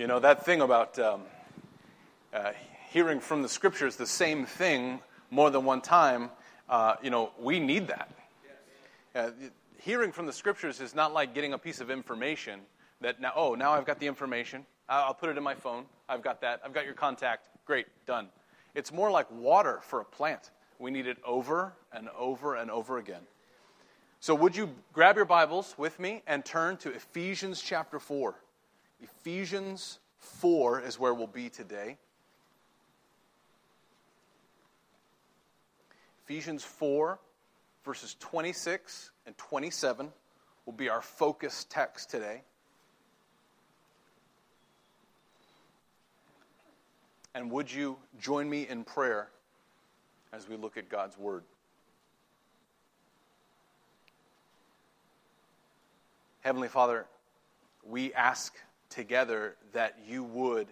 You know, that thing about um, uh, hearing from the scriptures the same thing more than one time, uh, you know, we need that. Uh, hearing from the scriptures is not like getting a piece of information that now, oh, now I've got the information. I'll put it in my phone. I've got that. I've got your contact. Great, done. It's more like water for a plant. We need it over and over and over again. So, would you grab your Bibles with me and turn to Ephesians chapter 4? Ephesians 4 is where we'll be today. Ephesians 4, verses 26 and 27 will be our focus text today. And would you join me in prayer as we look at God's Word? Heavenly Father, we ask together that you would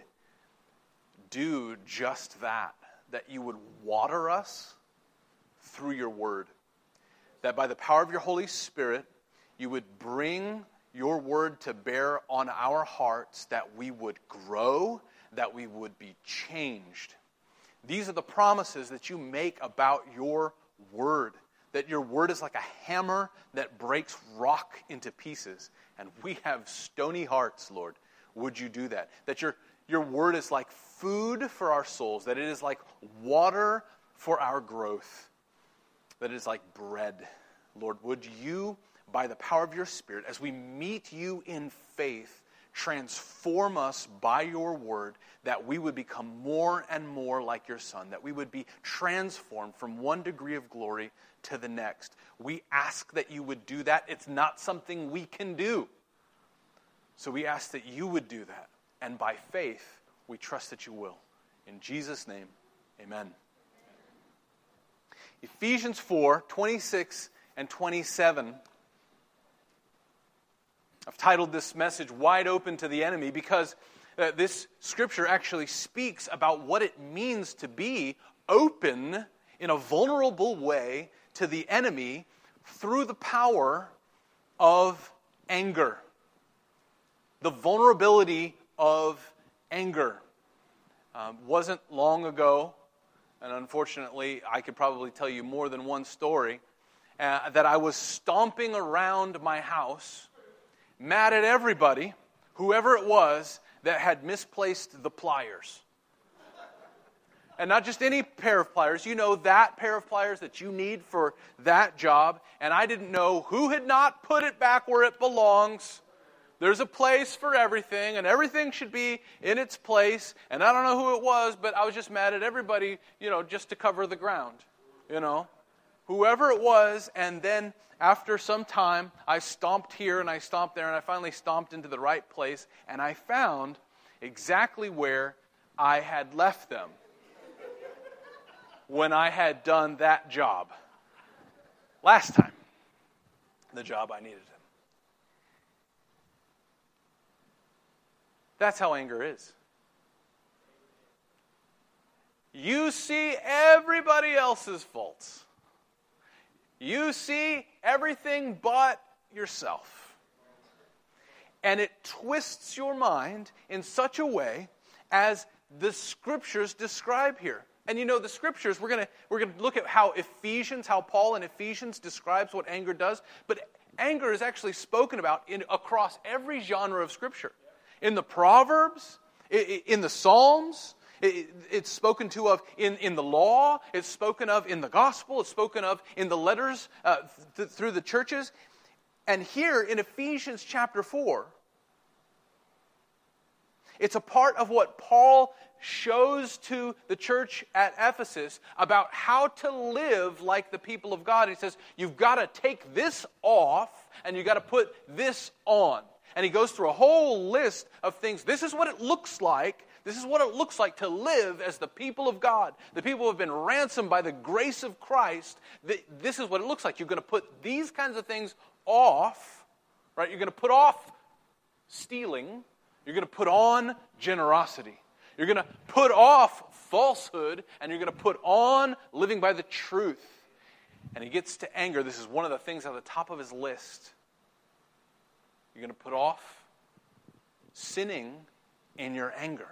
do just that, that you would water us through your word, that by the power of your Holy Spirit, you would bring your word to bear on our hearts, that we would grow, that we would be changed. These are the promises that you make about your word. That your word is like a hammer that breaks rock into pieces. And we have stony hearts, Lord would you do that? That your, your word is like food for our souls, that it is like water for our growth, that it is like bread. Lord, would you, by the power of your Spirit, as we meet you in faith, transform us by your word that we would become more and more like your Son, that we would be transformed from one degree of glory to the next. We ask that you would do that. It's not something we can do. So we ask that you would do that. And by faith, we trust that you will. In Jesus' name, amen. Ephesians 4 26 and 27. I've titled this message Wide Open to the Enemy because uh, this scripture actually speaks about what it means to be open in a vulnerable way to the enemy through the power of anger the vulnerability of anger. Um, wasn't long ago, and unfortunately, I could probably tell you more than one story, uh, that I was stomping around my house, mad at everybody, whoever it was, that had misplaced the pliers. And not just any pair of pliers, you know that pair of pliers that you need for that job. And I didn't know who had not put it back where it belongs. There's a place for everything, and everything should be in its place. And I don't know who it was, but I was just mad at everybody, you know, just to cover the ground, you know. Whoever it was, and then after some time, I stomped here and I stomped there, and I finally stomped into the right place, and I found exactly where I had left them when I had done that job last time, the job I needed. That's how anger is. You see everybody else's faults. You see everything but yourself. And it twists your mind in such a way as the scriptures describe here. And you know, the scriptures, we're going we're going to look at how Ephesians, how Paul in Ephesians describes what anger does. But anger is actually spoken about in, across every genre of scripture. In the Proverbs, in the Psalms, it's spoken to of in, in the law, it's spoken of in the gospel, it's spoken of in the letters uh, th- through the churches. And here in Ephesians chapter 4, it's a part of what Paul shows to the church at Ephesus about how to live like the people of God. He says, You've got to take this off and you've got to put this on. And he goes through a whole list of things. This is what it looks like. This is what it looks like to live as the people of God, the people who have been ransomed by the grace of Christ. This is what it looks like. You're going to put these kinds of things off, right? You're going to put off stealing. You're going to put on generosity. You're going to put off falsehood, and you're going to put on living by the truth. And he gets to anger. This is one of the things at the top of his list. You're going to put off sinning in your anger.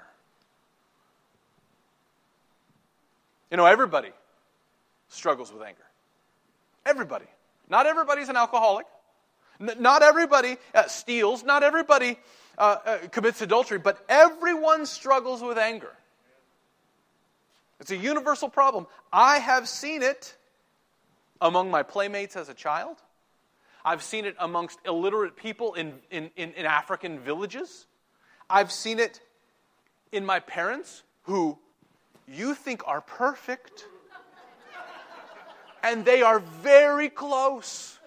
You know, everybody struggles with anger. Everybody. Not everybody's an alcoholic. Not everybody uh, steals. Not everybody uh, uh, commits adultery. But everyone struggles with anger. It's a universal problem. I have seen it among my playmates as a child. I've seen it amongst illiterate people in, in, in, in African villages. I've seen it in my parents who you think are perfect. And they are very close.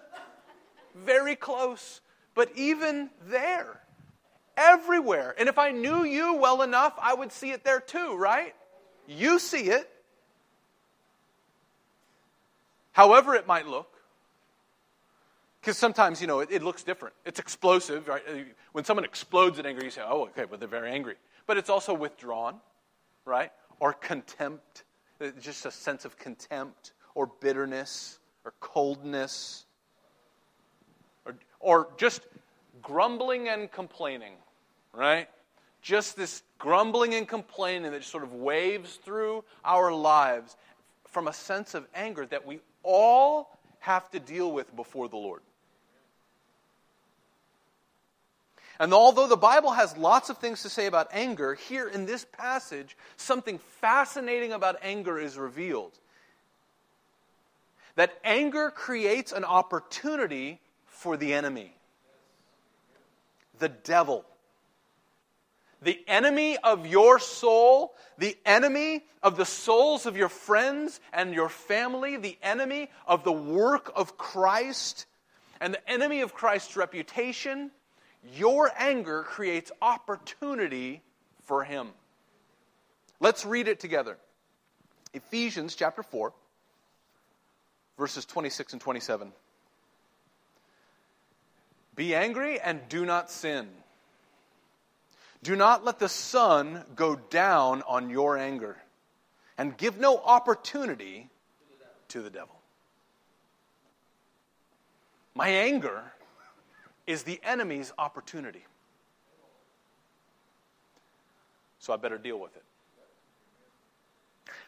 Very close. But even there, everywhere. And if I knew you well enough, I would see it there too, right? You see it. However, it might look. Because sometimes, you know, it, it, looks different. It's explosive, right? When someone explodes in anger, you say, oh, okay, but they're very angry. But it's also withdrawn, right? Or contempt, uh, just a sense of contempt, or bitterness, or coldness, or, or just grumbling and complaining, right? Just this grumbling and complaining that sort of waves through our lives from a sense of anger that we all have to deal with before the Lord. And although the Bible has lots of things to say about anger, here in this passage, something fascinating about anger is revealed. That anger creates an opportunity for the enemy, the devil. The enemy of your soul, the enemy of the souls of your friends and your family, the enemy of the work of Christ, and the enemy of Christ's reputation your anger creates opportunity for him. Let's read it together. Ephesians chapter 4, verses 26 and 27. Be angry and do not sin. Do not let the sun go down on your anger, and give no opportunity to the devil. My anger is the enemy's opportunity. So I better deal with it.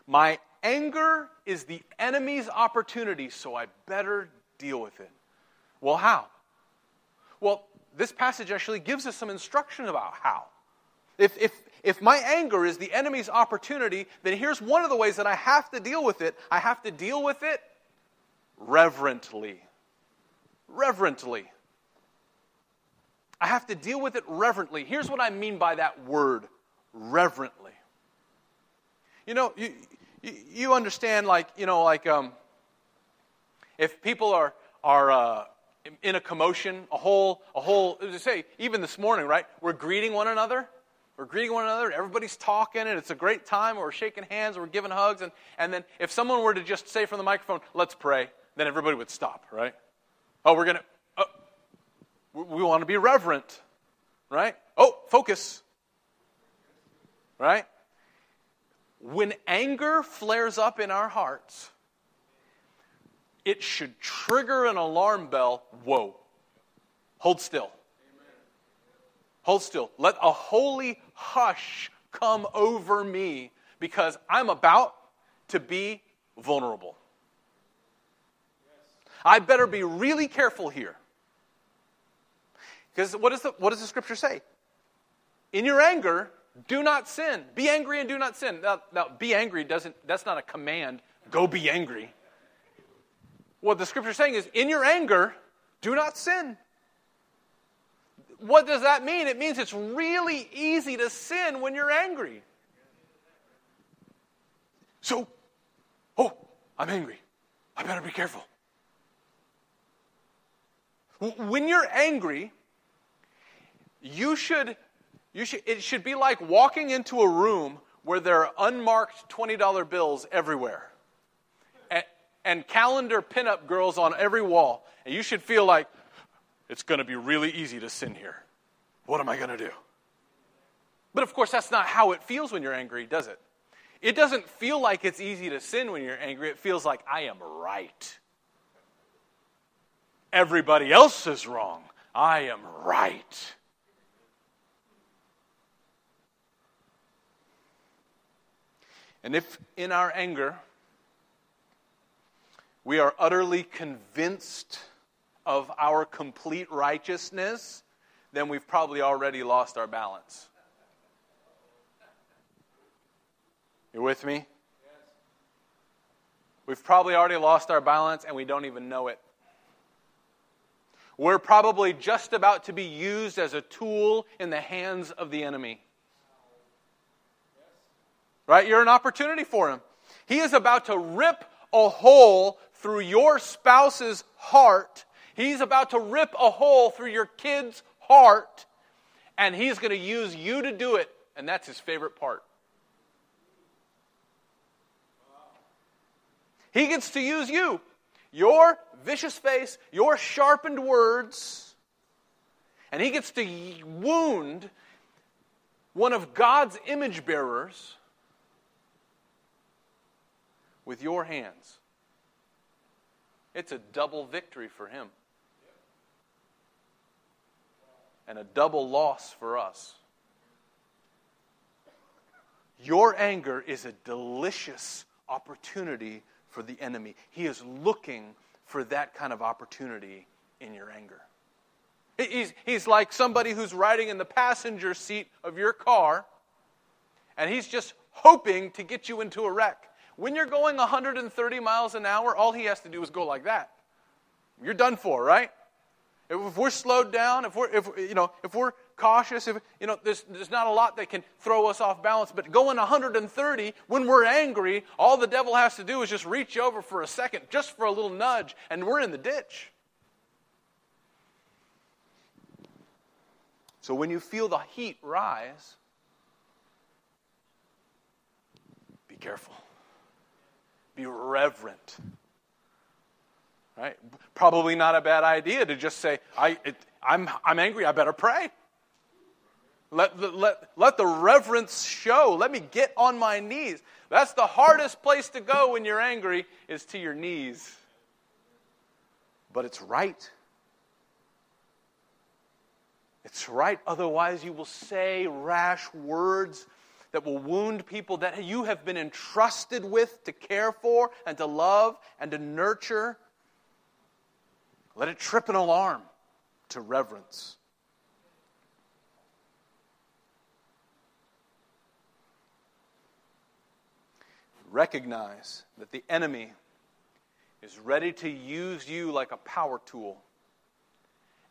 My anger is the enemy's opportunity, so I better deal with it. Well, how? Well, this passage actually gives us some instruction about how. If, if, if my anger is the enemy's opportunity, then here's one of the ways that I have to deal with it. I have to deal with it reverently. Reverently. I have to deal with it reverently. Here's what I mean by that word reverently. You know, you, you understand, like, you know, like um, if people are, are uh, in a commotion, a whole, a whole, say, even this morning, right? We're greeting one another. We're greeting one another, everybody's talking, and it's a great time. We're shaking hands, we're giving hugs, and, and then if someone were to just say from the microphone, let's pray, then everybody would stop, right? Oh, we're going to, we want to be reverent, right? Oh, focus, right? When anger flares up in our hearts, it should trigger an alarm bell. Whoa. Hold still. Hold still. Let a holy hush come over me because I'm about to be vulnerable. I better be really careful here. Because what, the, what does the scripture say? In your anger, do not sin. Be angry and do not sin. Now, now, be angry doesn't, that's not a command. Go be angry. What the scripture is saying is, in your anger, do not sin. What does that mean? It means it's really easy to sin when you're angry. So, oh, I'm angry. I better be careful. When you're angry, you should, you should, it should be like walking into a room where there are unmarked $20 bills everywhere and, and calendar pinup girls on every wall. And you should feel like it's going to be really easy to sin here. What am I going to do? But of course, that's not how it feels when you're angry, does it? It doesn't feel like it's easy to sin when you're angry. It feels like I am right. Everybody else is wrong. I am right. And if in our anger we are utterly convinced of our complete righteousness, then we've probably already lost our balance. You with me? We've probably already lost our balance and we don't even know it. We're probably just about to be used as a tool in the hands of the enemy. Right? You're an opportunity for him. He is about to rip a hole through your spouse's heart. He's about to rip a hole through your kid's heart. And he's going to use you to do it. And that's his favorite part. He gets to use you. Your vicious face, your sharpened words. And he gets to wound one of God's image bearers with your hands. It's a double victory for him. And a double loss for us. Your anger is a delicious opportunity for the enemy. He is looking for that kind of opportunity in your anger. He's, he's like somebody who's riding in the passenger seat of your car, and he's just hoping to get you into a wreck. When you're going 130 miles an hour, all he has to do is go like that. You're done for, right? If we're slowed down, if we're, if, you know, if we're cautious, if, you know, there's, there's not a lot that can throw us off balance. But going 130, when we're angry, all the devil has to do is just reach over for a second, just for a little nudge, and we're in the ditch. So when you feel the heat rise, be careful. Be reverent. Right? Probably not a bad idea to just say, I, it, I'm, I'm angry, I better pray. Let, let, let the reverence show. Let me get on my knees. That's the hardest place to go when you're angry, is to your knees. But it's right. It's right. Otherwise, you will say rash words that will wound people that you have been entrusted with to care for and to love and to nurture. Let it trip an alarm to reverence. Recognize that the enemy is ready to use you like a power tool,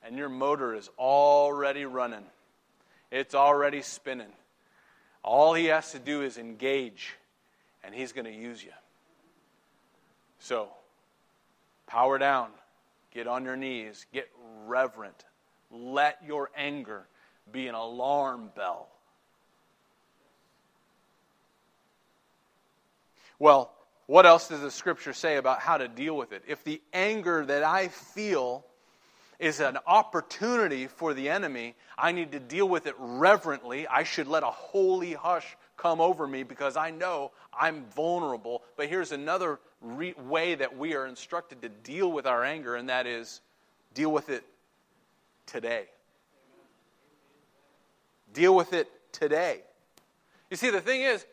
and your motor is already running, it's already spinning. All he has to do is engage, and he's going to use you. So, power down, get on your knees, get reverent. Let your anger be an alarm bell. Well, what else does the scripture say about how to deal with it? If the anger that I feel is an opportunity for the enemy. I need to deal with it reverently. I should let a holy hush come over me because I know I'm vulnerable. But here's another re- way that we are instructed to deal with our anger, and that is deal with it today. Deal with it today. You see, the thing is,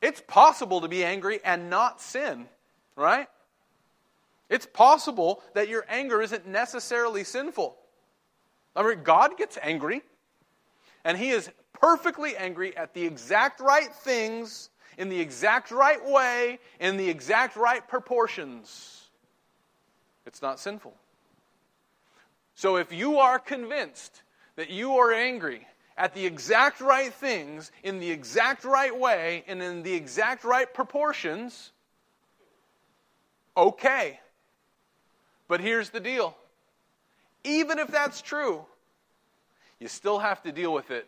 it's possible to be angry and not sin, right? It's possible that your anger isn't necessarily sinful. I mean, God gets angry, and He is perfectly angry at the exact right things, in the exact right way, in the exact right proportions. It's not sinful. So if you are convinced that you are angry at the exact right things, in the exact right way, and in the exact right proportions, okay. But here's the deal even if that's true, you still have to deal with it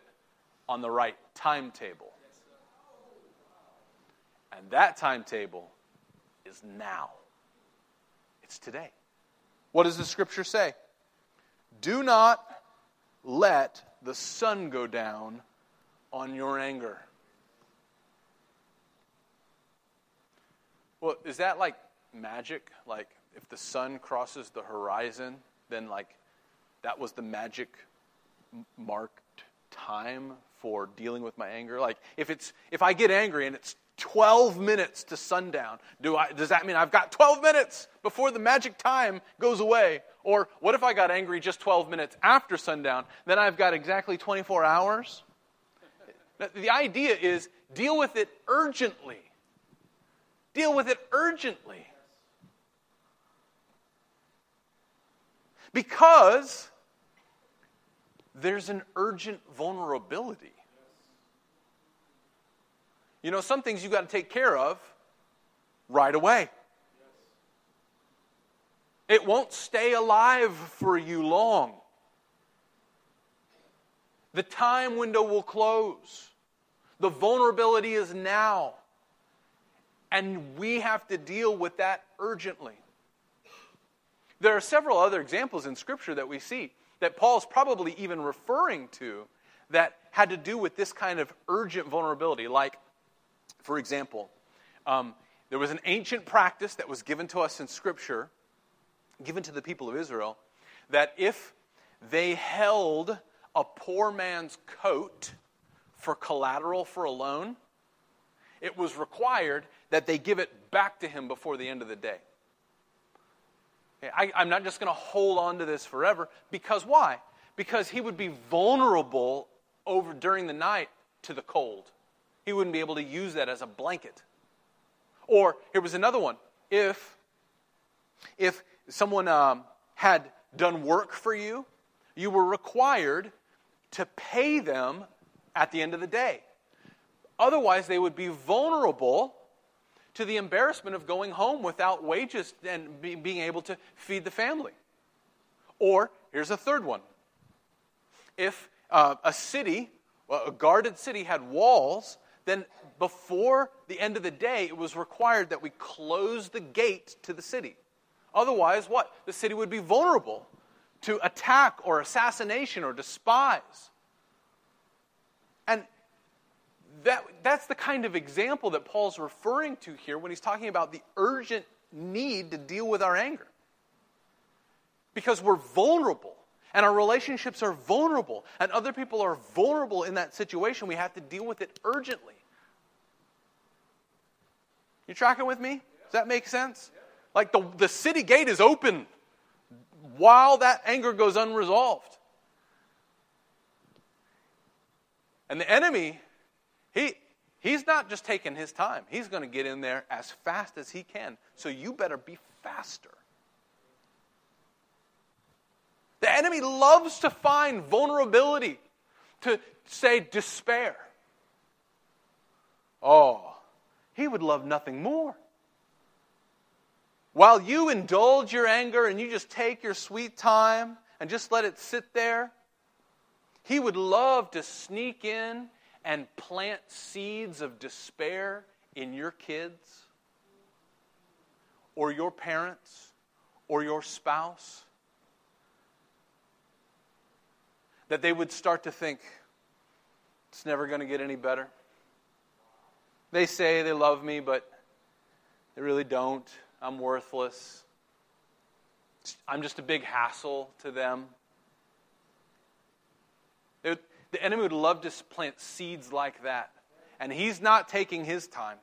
on the right timetable. And that timetable is now. It's today. What does the scripture say? Do not let the sun go down on your anger. Well, is that like magic? Like if the sun crosses the horizon, then like that was the magic marked time for dealing with my anger? Like if it's if I get angry and it's 12 minutes to sundown, do I does that mean I've got 12 minutes before the magic time goes away? Or what if I got angry just 12 minutes after sundown? Then I've got exactly 24 hours? The idea is deal with it urgently. Deal with it urgently. Because there's an urgent vulnerability. You know, some things you've got to take care of right away. It won't stay alive for you long. The time window will close. The vulnerability is now. And we have to deal with that urgently. There are several other examples in Scripture that we see that Paul's probably even referring to that had to do with this kind of urgent vulnerability. Like, for example, um, there was an ancient practice that was given to us in Scripture, given to the people of Israel, that if they held a poor man's coat for collateral for a loan, it was required that they give it back to him before the end of the day. I, am not just going to hold on to this forever. Because why? Because he would be vulnerable over during the night to the cold. He wouldn't be able to use that as a blanket. Or here was another one. If if someone um, had done work for you, you were required to pay them at the end of the day. Otherwise, they would be vulnerable to the embarrassment of going home without wages and be, being able to feed the family. Or, here's a third one. If uh, a city, a guarded city, had walls, then before the end of the day, it was required that we close the gate to the city. Otherwise, what? The city would be vulnerable to attack or assassination or despise. And that, that's the kind of example that Paul's referring to here when he's talking about the urgent need to deal with our anger. Because we're vulnerable, and our relationships are vulnerable, and other people are vulnerable in that situation. We have to deal with it urgently. You tracking with me? Does that make sense? Like the, the city gate is open while that anger goes unresolved. And the enemy he, he's not just taking his time, he's going to get in there as fast as he can. So you better be faster. The enemy loves to find vulnerability, to say despair. Oh, he would love nothing more. While you indulge your anger and you just take your sweet time and just let it sit there, he would love to sneak in and plant seeds of despair in your kids or your parents or your spouse, that they would start to think, it's never going to get any better. They say they love me, but they really don't. I'm worthless. I'm just a big hassle to them. The enemy would love to plant seeds like that. And he's not taking his time.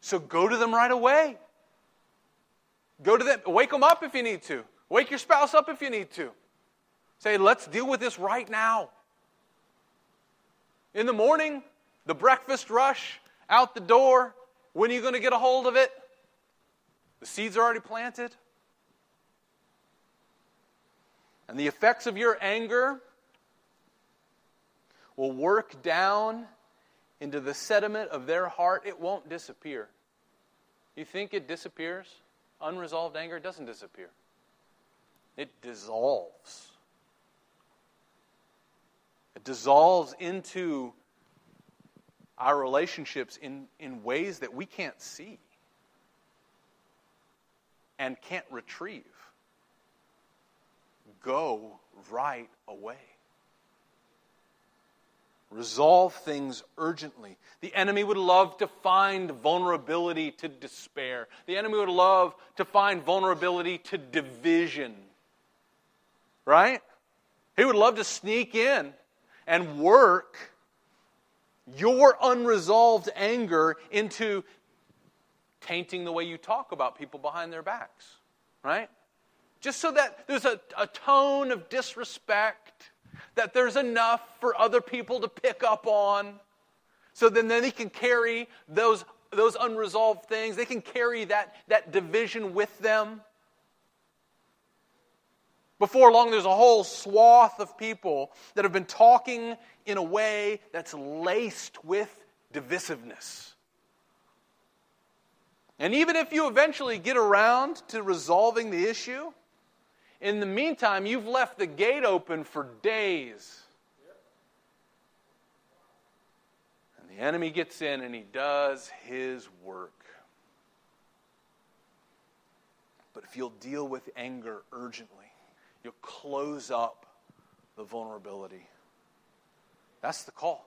So go to them right away. Go to them. Wake them up if you need to. Wake your spouse up if you need to. Say, let's deal with this right now. In the morning, the breakfast rush, out the door. When are you going to get a hold of it? The seeds are already planted. And the effects of your anger will work down into the sediment of their heart, it won't disappear. You think it disappears? Unresolved anger doesn't disappear, it dissolves. It dissolves into our relationships in, in ways that we can't see and can't retrieve. Go right away. Resolve things urgently. The enemy would love to find vulnerability to despair. The enemy would love to find vulnerability to division. Right? He would love to sneak in and work your unresolved anger into tainting the way you talk about people behind their backs, right? Just so that there's a, a tone of disrespect, that there's enough for other people to pick up on. So then, then they can carry those, those unresolved things, they can carry that, that division with them. Before long, there's a whole swath of people that have been talking in a way that's laced with divisiveness. And even if you eventually get around to resolving the issue, in the meantime, you've left the gate open for days. And the enemy gets in and he does his work. But if you'll deal with anger urgently, You'll close up the vulnerability. That's the call.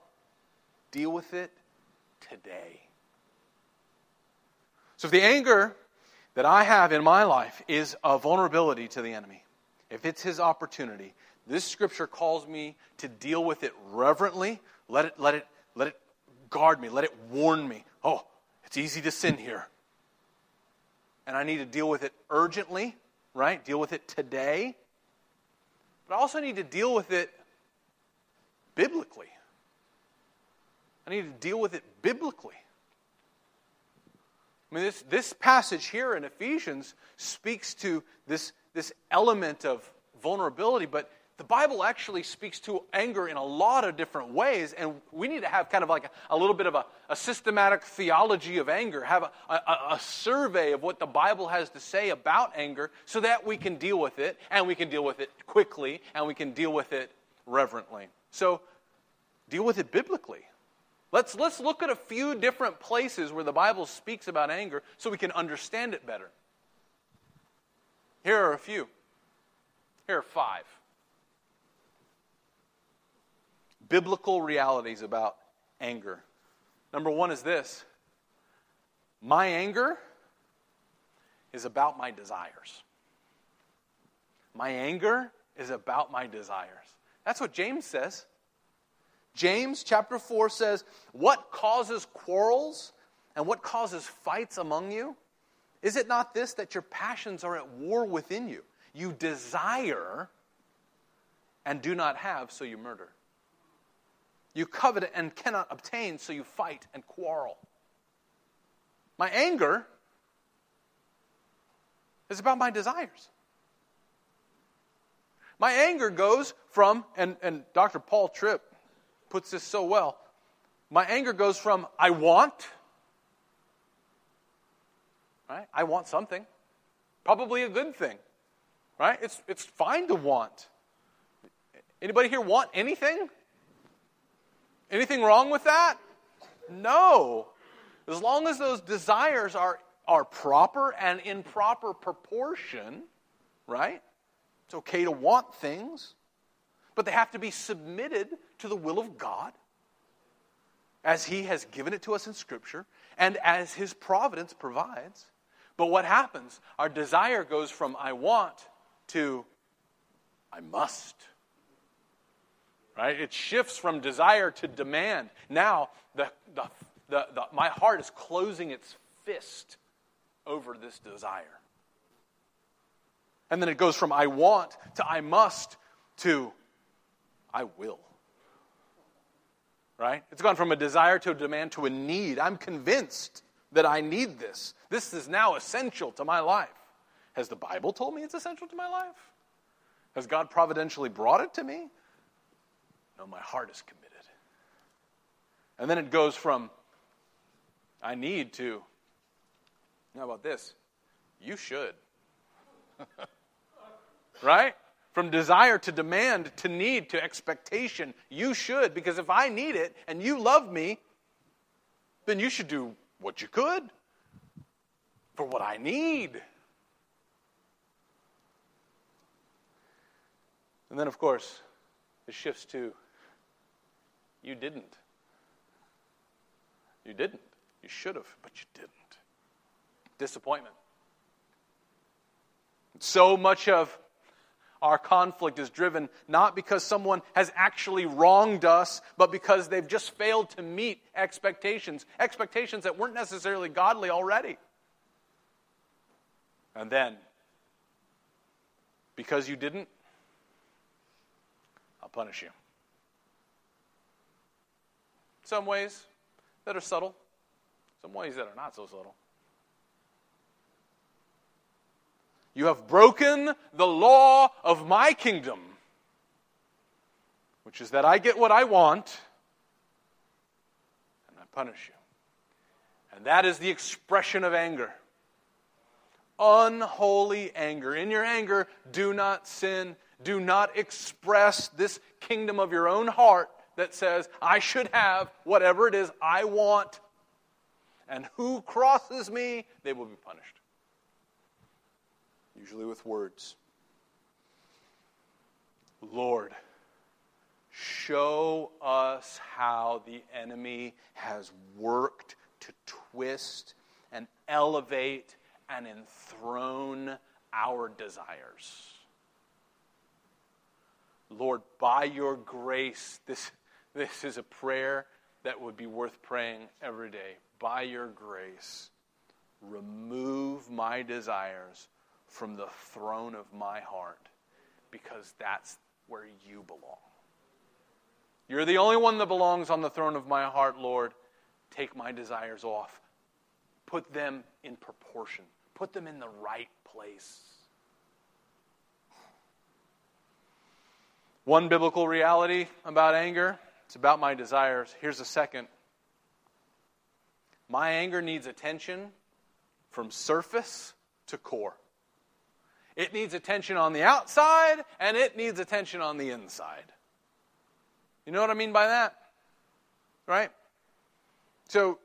Deal with it today. So if the anger that I have in my life is a vulnerability to the enemy, if it's his opportunity, this scripture calls me to deal with it reverently. Let it, let it, let it guard me. Let it warn me. Oh, it's easy to sin here. And I need to deal with it urgently, right? Deal with it today. But I also need to deal with it biblically. I need to deal with it biblically. I mean, this, this passage here in Ephesians speaks to this, this element of vulnerability, but the Bible actually speaks to anger in a lot of different ways, and we need to have kind of like a, a little bit of a, a, systematic theology of anger, have a, a, a survey of what the Bible has to say about anger so that we can deal with it, and we can deal with it quickly, and we can deal with it reverently. So, deal with it biblically. Let's, let's look at a few different places where the Bible speaks about anger so we can understand it better. Here are a few. Here are five biblical realities about anger. Number one is this my anger is about my desires. My anger is about my desires. That's what James says. James chapter 4 says, What causes quarrels and what causes fights among you? Is it not this that your passions are at war within you? You desire and do not have, so you murder. You covet and cannot obtain, so you fight and quarrel. My anger is about my desires. My anger goes from, and, and Dr. Paul Tripp puts this so well, my anger goes from I want, right? I want something, probably a good thing, right? It's, it's fine to want. Anybody here want anything? Anything wrong with that? No. As long as those desires are, are proper and in proper proportion, right? It's okay to want things, but they have to be submitted to the will of God as He has given it to us in Scripture and as His providence provides. But what happens? Our desire goes from I want to I must right? It shifts from desire to demand. Now, the, the, the, the, my heart is closing its fist over this desire. And then it goes from I want to I must to I will. Right? It's gone from a desire to a demand to a need. I'm convinced that I need this. This is now essential to my life. Has the Bible told me it's essential to my life? Has God providentially brought it to me? No, my heart is committed. And then it goes from, I need to, how about this? You should. right? From desire to demand to need to expectation. You should, because if I need it and you love me, then you should do what you could for what I need. And then, of course, it shifts to you didn't. You didn't. You should have, but you didn't. Disappointment. So much of our conflict is driven not because someone has actually wronged us, but because they've just failed to meet expectations, expectations that weren't necessarily godly already. And then, because you didn't, I'll punish you. Some ways that are subtle, some ways that are not so subtle. You have broken the law of my kingdom, which is that I get what I want and I punish you. And that is the expression of anger. Unholy anger. In your anger, do not sin. Do not express this kingdom of your own heart that says, I should have whatever it is I want. And who crosses me, they will be punished usually with words. Lord, show us how the enemy has worked to twist and elevate and enthrone our desires. Lord, by your grace, this, this is a prayer that would be worth praying every day. By your grace, remove my desires from the throne of my heart because that's where you belong. You're the only one that belongs on the throne of my heart, Lord. Take my desires off. Put them in proportion, put them in the right place. One biblical reality about anger it's about my desires. Here's a second. My anger needs attention from surface to core. It needs attention on the outside, and it needs attention on the inside. You know what I mean by that? Right? So,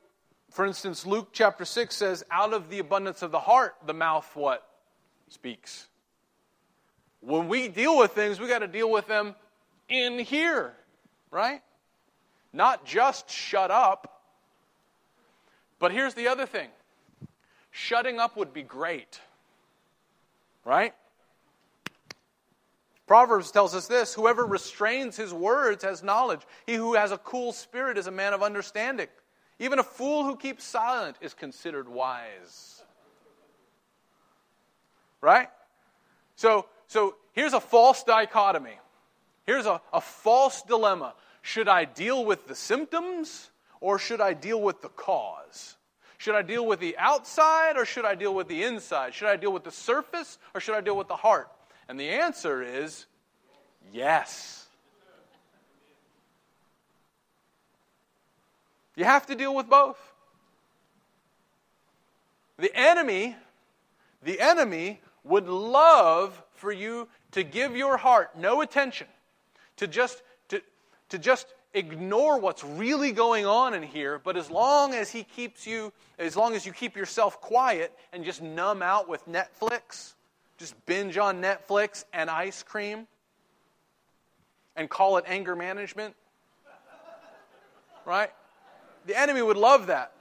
for instance, Luke chapter 6 says, Out of the abundance of the heart, the mouth what? Speaks. When we deal with things, we got to deal with them in here, right? Not just shut up. But here's the other thing shutting up would be great. Right? Proverbs tells us this whoever restrains his words has knowledge. He who has a cool spirit is a man of understanding. Even a fool who keeps silent is considered wise. Right? So, so here's a false dichotomy. Here's a, a false dilemma. Should I deal with the symptoms or should I deal with the cause? Should I deal with the outside or should I deal with the inside? Should I deal with the surface or should I deal with the heart? And the answer is yes. You have to deal with both. The enemy, the enemy would love for you to give your heart no attention, to just to, to just ignore what's really going on in here, but as long as he keeps you, as long as you keep yourself quiet and just numb out with Netflix, just binge on Netflix and ice cream and call it anger management, right? The enemy would love that,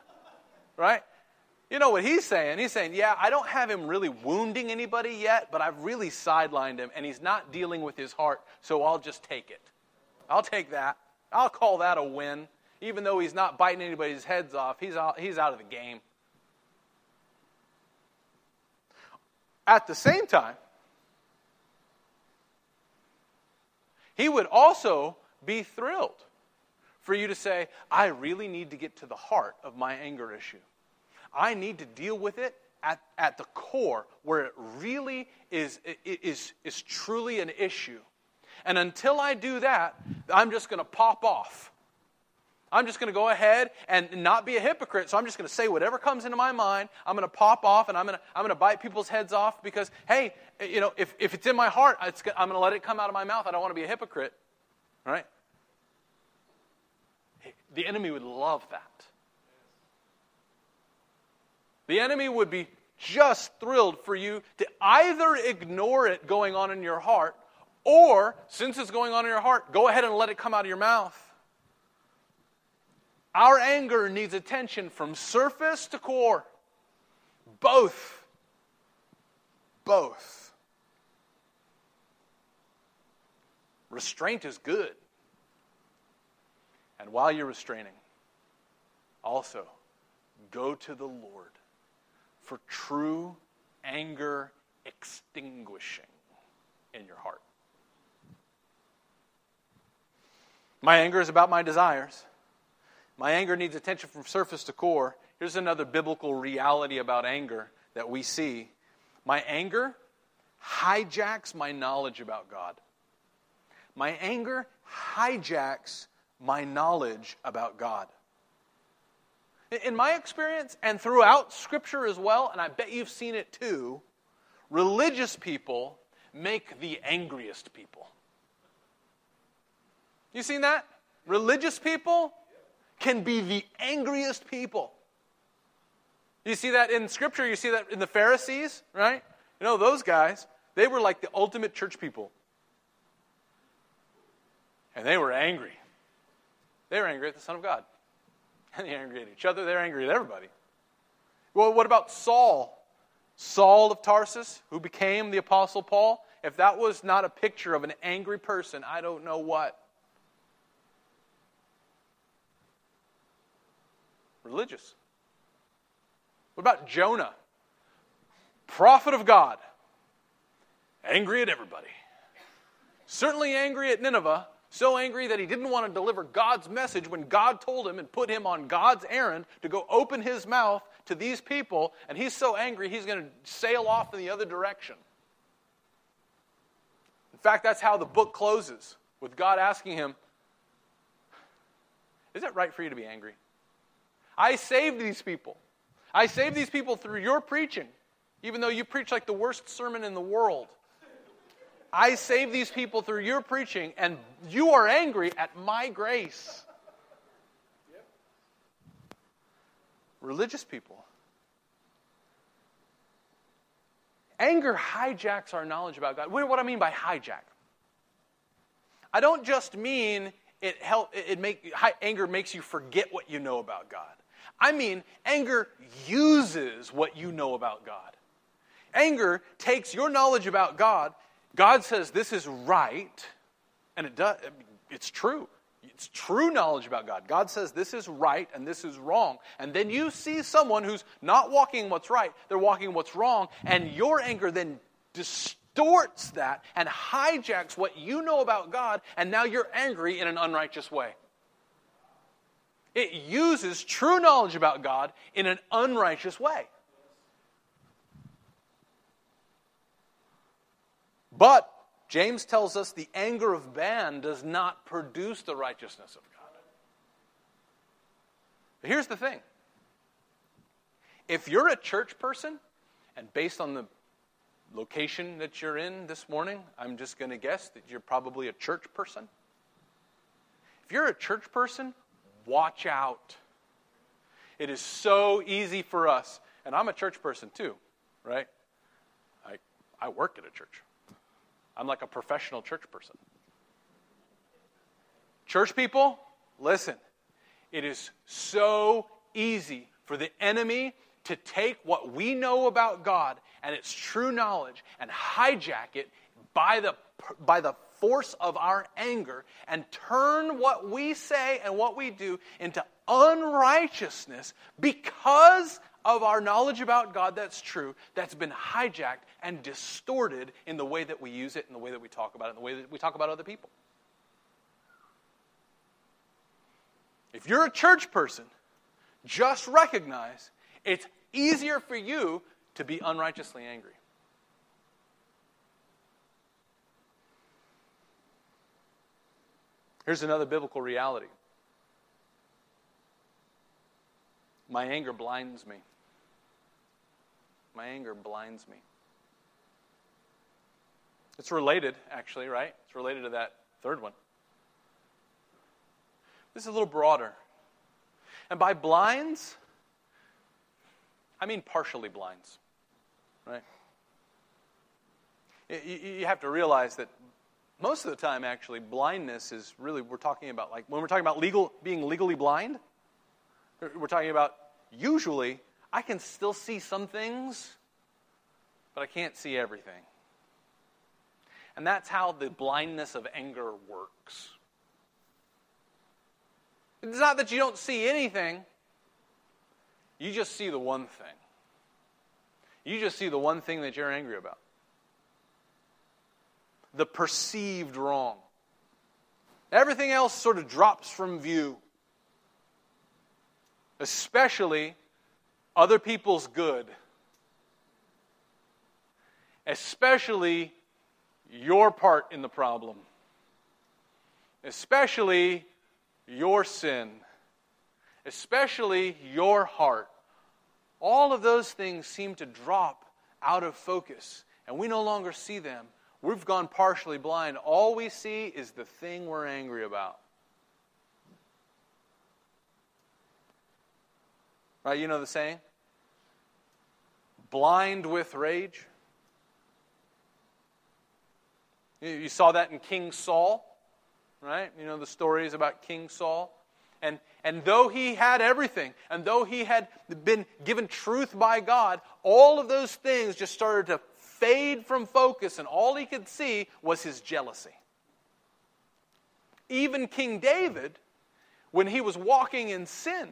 right? You know what he's saying? He's saying, Yeah, I don't have him really wounding anybody yet, but I've really sidelined him and he's not dealing with his heart, so I'll just take it. I'll take that. I'll call that a win. Even though he's not biting anybody's heads off, he's out, he's out of the game. At the same time, he would also be thrilled for you to say, I really need to get to the heart of my anger issue. I need to deal with it at, at the core where it really is, is, is truly an issue. And until I do that, I'm just going to pop off. I'm just going to go ahead and not be a hypocrite. So I'm just going to say whatever comes into my mind. I'm going to pop off and I'm going to, I'm going to bite people's heads off because, hey, you know, if, if it's in my heart, I'm going to let it come out of my mouth. I don't want to be a hypocrite. All right? The enemy would love that. The enemy would be just thrilled for you to either ignore it going on in your heart or, since it's going on in your heart, go ahead and let it come out of your mouth. Our anger needs attention from surface to core. Both. Both. restraint is good. And while you're restraining, also go to the Lord for true anger extinguishing in your heart. My anger is about my desires. My anger needs attention from surface to core. Here's another biblical reality about anger that we see. My anger hijacks my knowledge about God. My anger hijacks my knowledge about God. In my experience, and throughout Scripture as well, and I bet you've seen it too, religious people make the angriest people. You seen that? Religious people can be the angriest people. You see that in Scripture, you see that in the Pharisees, right? You know, those guys, they were like the ultimate church people. And they were angry. They were angry at the Son of God. And they're angry at each other, they're angry at everybody. Well, what about Saul? Saul of Tarsus, who became the Apostle Paul? If that was not a picture of an angry person, I don't know what. Religious. What about Jonah? Prophet of God. Angry at everybody. Certainly angry at Nineveh, so angry that he didn't want to deliver God's message when God told him and put him on God's errand to go open his mouth to these people, and he's so angry he's going to sail off in the other direction. In fact, that's how the book closes, with God asking him, Is it right for you to be angry? I saved these people. I saved these people through your preaching, even though you preach like the worst sermon in the world. I saved these people through your preaching, and you are angry at my grace. Religious people. Anger hijacks our knowledge about God. What do I mean by hijack? I don't just mean it help it make anger makes you forget what you know about God. I mean anger uses what you know about God. Anger takes your knowledge about God God says this is right, and it does, it's true. It's true knowledge about God. God says this is right and this is wrong. And then you see someone who's not walking what's right, they're walking what's wrong, and your anger then distorts that and hijacks what you know about God, and now you're angry in an unrighteous way. It uses true knowledge about God in an unrighteous way. But James tells us the anger of man does not produce the righteousness of God. But here's the thing if you're a church person, and based on the location that you're in this morning, I'm just going to guess that you're probably a church person. If you're a church person, watch out. It is so easy for us, and I'm a church person too, right? I, I work at a church. I'm like a professional church person. Church people, listen. It is so easy for the enemy to take what we know about God and its true knowledge and hijack it by the, by the force of our anger and turn what we say and what we do into unrighteousness because of our knowledge about God that's true, that's been hijacked and distorted in the way that we use it, in the way that we talk about it, in the way that we talk about other people. If you're a church person, just recognize it's easier for you to be unrighteously angry. Here's another biblical reality my anger blinds me. My anger blinds me. It's related, actually, right? It's related to that third one. This is a little broader. And by blinds, I mean partially blinds, right? You have to realize that most of the time, actually, blindness is really, we're talking about, like, when we're talking about legal, being legally blind, we're talking about usually I can still see some things, but I can't see everything. And that's how the blindness of anger works. It's not that you don't see anything, you just see the one thing. You just see the one thing that you're angry about the perceived wrong. Everything else sort of drops from view, especially other people's good, especially your part in the problem, especially your sin, especially your heart. All of those things seem to drop out of focus, and we no longer see them. We've gone partially blind. All we see is the thing we're angry about. Right? You know the saying? Blind with rage. You saw that in King Saul, right? You know the stories about King Saul. And, and though he had everything, and though he had been given truth by God, all of those things just started to fade from focus, and all he could see was his jealousy. Even King David, when he was walking in sin,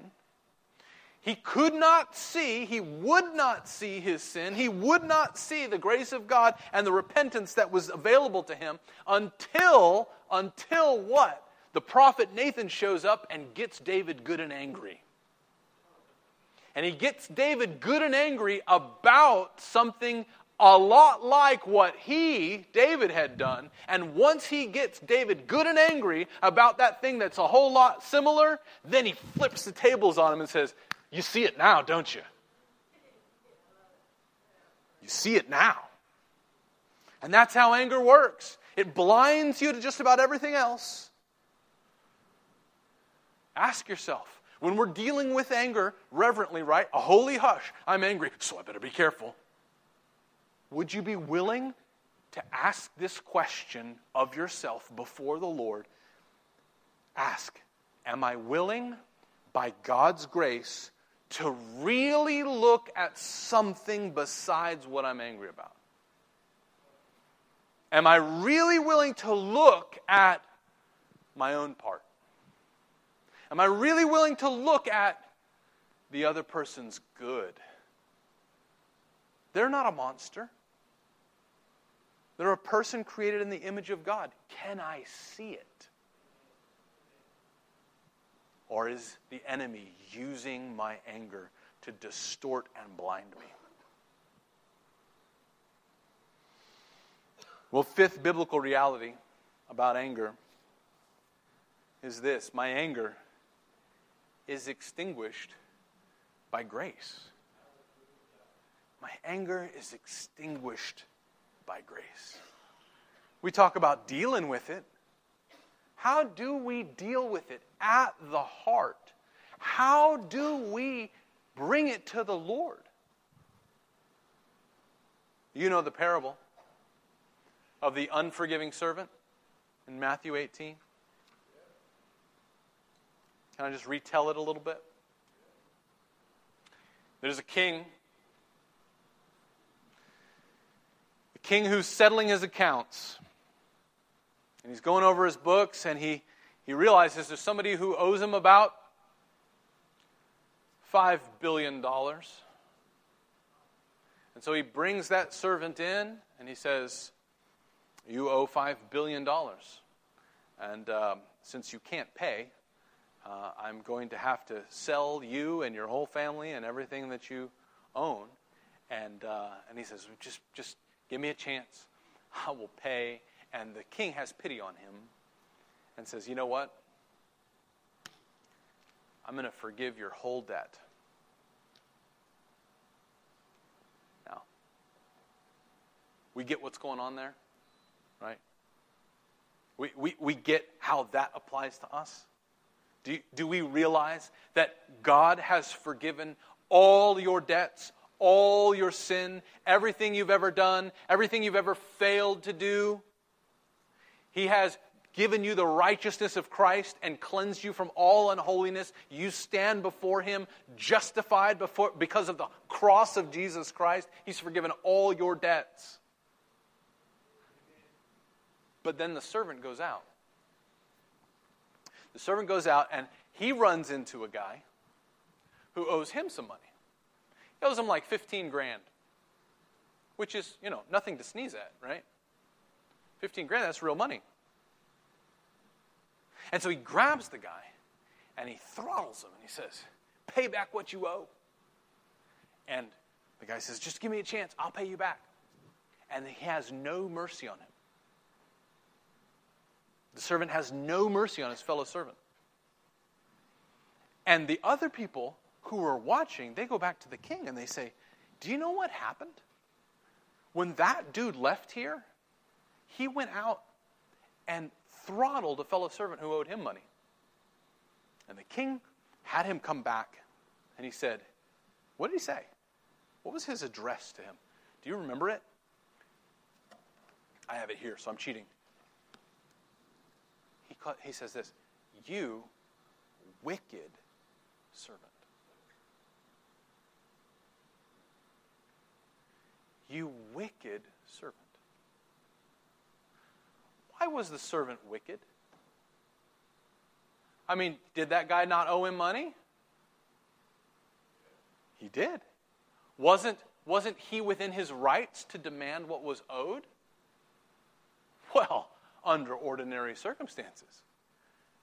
he could not see, he would not see his sin, he would not see the grace of God and the repentance that was available to him until, until what? The prophet Nathan shows up and gets David good and angry. And he gets David good and angry about something a lot like what he, David, had done. And once he gets David good and angry about that thing that's a whole lot similar, then he flips the tables on him and says, you see it now, don't you? You see it now. And that's how anger works it blinds you to just about everything else. Ask yourself when we're dealing with anger reverently, right? A holy hush. I'm angry, so I better be careful. Would you be willing to ask this question of yourself before the Lord? Ask, Am I willing, by God's grace, to really look at something besides what I'm angry about? Am I really willing to look at my own part? Am I really willing to look at the other person's good? They're not a monster. They're a person created in the image of God. Can I see it? Or is the enemy using my anger to distort and blind me? Well, fifth biblical reality about anger is this my anger is extinguished by grace. My anger is extinguished by grace. We talk about dealing with it. How do we deal with it at the heart? How do we bring it to the Lord? You know the parable of the unforgiving servant in Matthew 18. Can I just retell it a little bit? There's a king. King who's settling his accounts. And he's going over his books and he, he realizes there's somebody who owes him about $5 billion. And so he brings that servant in and he says, You owe $5 billion. And uh, since you can't pay, uh, I'm going to have to sell you and your whole family and everything that you own. And, uh, and he says, just, just give me a chance. I will pay and the king has pity on him and says, You know what? I'm going to forgive your whole debt. Now, we get what's going on there, right? We, we, we get how that applies to us. Do, do we realize that God has forgiven all your debts, all your sin, everything you've ever done, everything you've ever failed to do? He has given you the righteousness of Christ and cleansed you from all unholiness. You stand before Him justified before, because of the cross of Jesus Christ. He's forgiven all your debts. But then the servant goes out. The servant goes out and he runs into a guy who owes him some money. He owes him like 15 grand, which is, you know, nothing to sneeze at, right? 15 grand, that's real money. And so he grabs the guy and he throttles him and he says, Pay back what you owe. And the guy says, Just give me a chance, I'll pay you back. And he has no mercy on him. The servant has no mercy on his fellow servant. And the other people who are watching, they go back to the king and they say, Do you know what happened? When that dude left here, he went out and throttled a fellow servant who owed him money. And the king had him come back and he said, What did he say? What was his address to him? Do you remember it? I have it here, so I'm cheating. He, he says this You wicked servant. You wicked servant. Why was the servant wicked? I mean, did that guy not owe him money? He did. Wasn't, wasn't he within his rights to demand what was owed? Well, under ordinary circumstances.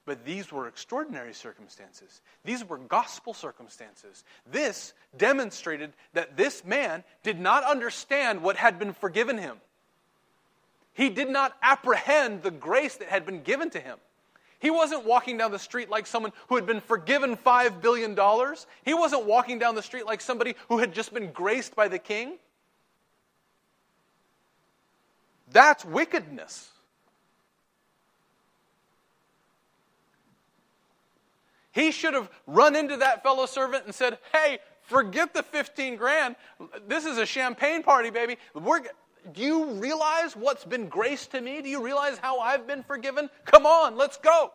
But these were extraordinary circumstances. These were gospel circumstances. This demonstrated that this man did not understand what had been forgiven him. He did not apprehend the grace that had been given to him. He wasn't walking down the street like someone who had been forgiven $5 billion. He wasn't walking down the street like somebody who had just been graced by the king. That's wickedness. He should have run into that fellow servant and said, Hey, forget the 15 grand. This is a champagne party, baby. We're, do you realize what's been grace to me? Do you realize how I've been forgiven? Come on, let's go.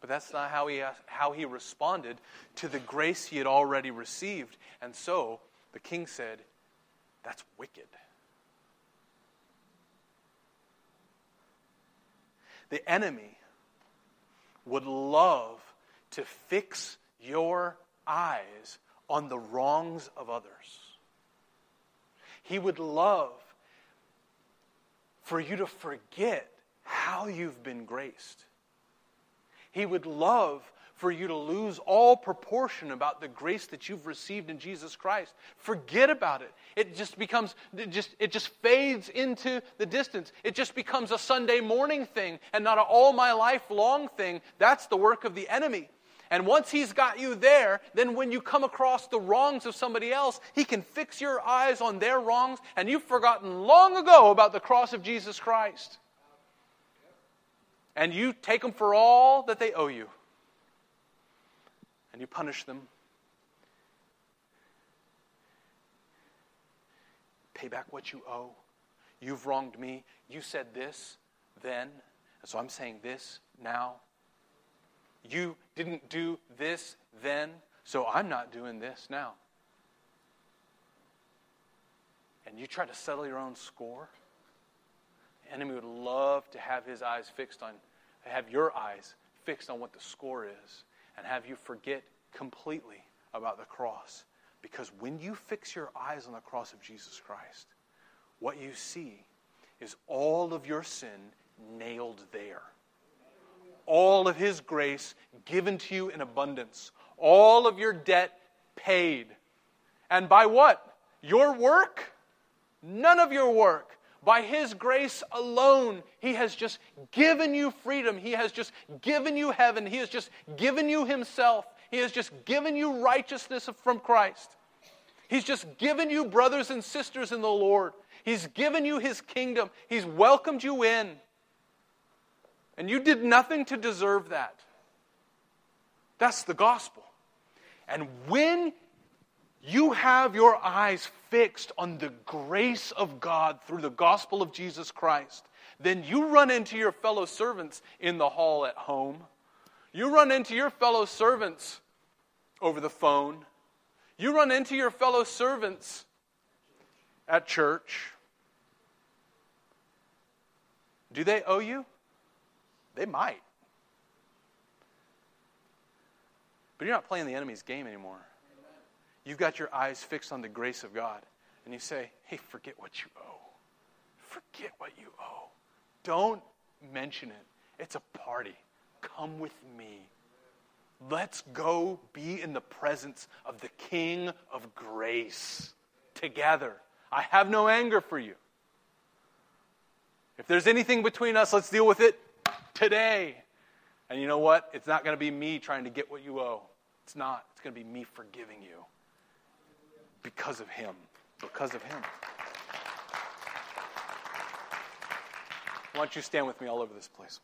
But that's not how he, how he responded to the grace he had already received. And so the king said, That's wicked. The enemy would love to fix your eyes on the wrongs of others. He would love for you to forget how you've been graced. He would love for you to lose all proportion about the grace that you've received in Jesus Christ. Forget about it. It just becomes it just it just fades into the distance. It just becomes a Sunday morning thing and not an all my life long thing. That's the work of the enemy. And once he's got you there, then when you come across the wrongs of somebody else, he can fix your eyes on their wrongs, and you've forgotten long ago about the cross of Jesus Christ. And you take them for all that they owe you and you punish them. Pay back what you owe. You've wronged me. You said this then, and so I'm saying this now. You didn't do this then, so I'm not doing this now. And you try to settle your own score. The enemy would love to have his eyes fixed on, have your eyes fixed on what the score is and have you forget completely about the cross. Because when you fix your eyes on the cross of Jesus Christ, what you see is all of your sin nailed there. All of His grace given to you in abundance. All of your debt paid. And by what? Your work? None of your work. By His grace alone, He has just given you freedom. He has just given you heaven. He has just given you Himself. He has just given you righteousness from Christ. He's just given you brothers and sisters in the Lord. He's given you His kingdom. He's welcomed you in. And you did nothing to deserve that. That's the gospel. And when you have your eyes fixed on the grace of God through the gospel of Jesus Christ, then you run into your fellow servants in the hall at home. You run into your fellow servants over the phone. You run into your fellow servants at church. Do they owe you? They might. But you're not playing the enemy's game anymore. You've got your eyes fixed on the grace of God. And you say, hey, forget what you owe. Forget what you owe. Don't mention it. It's a party. Come with me. Let's go be in the presence of the King of grace together. I have no anger for you. If there's anything between us, let's deal with it today. And you know what? It's not going to be me trying to get what you owe. It's not. It's going to be me forgiving you because of Him. Because of Him. Why don't you stand with me all over this place?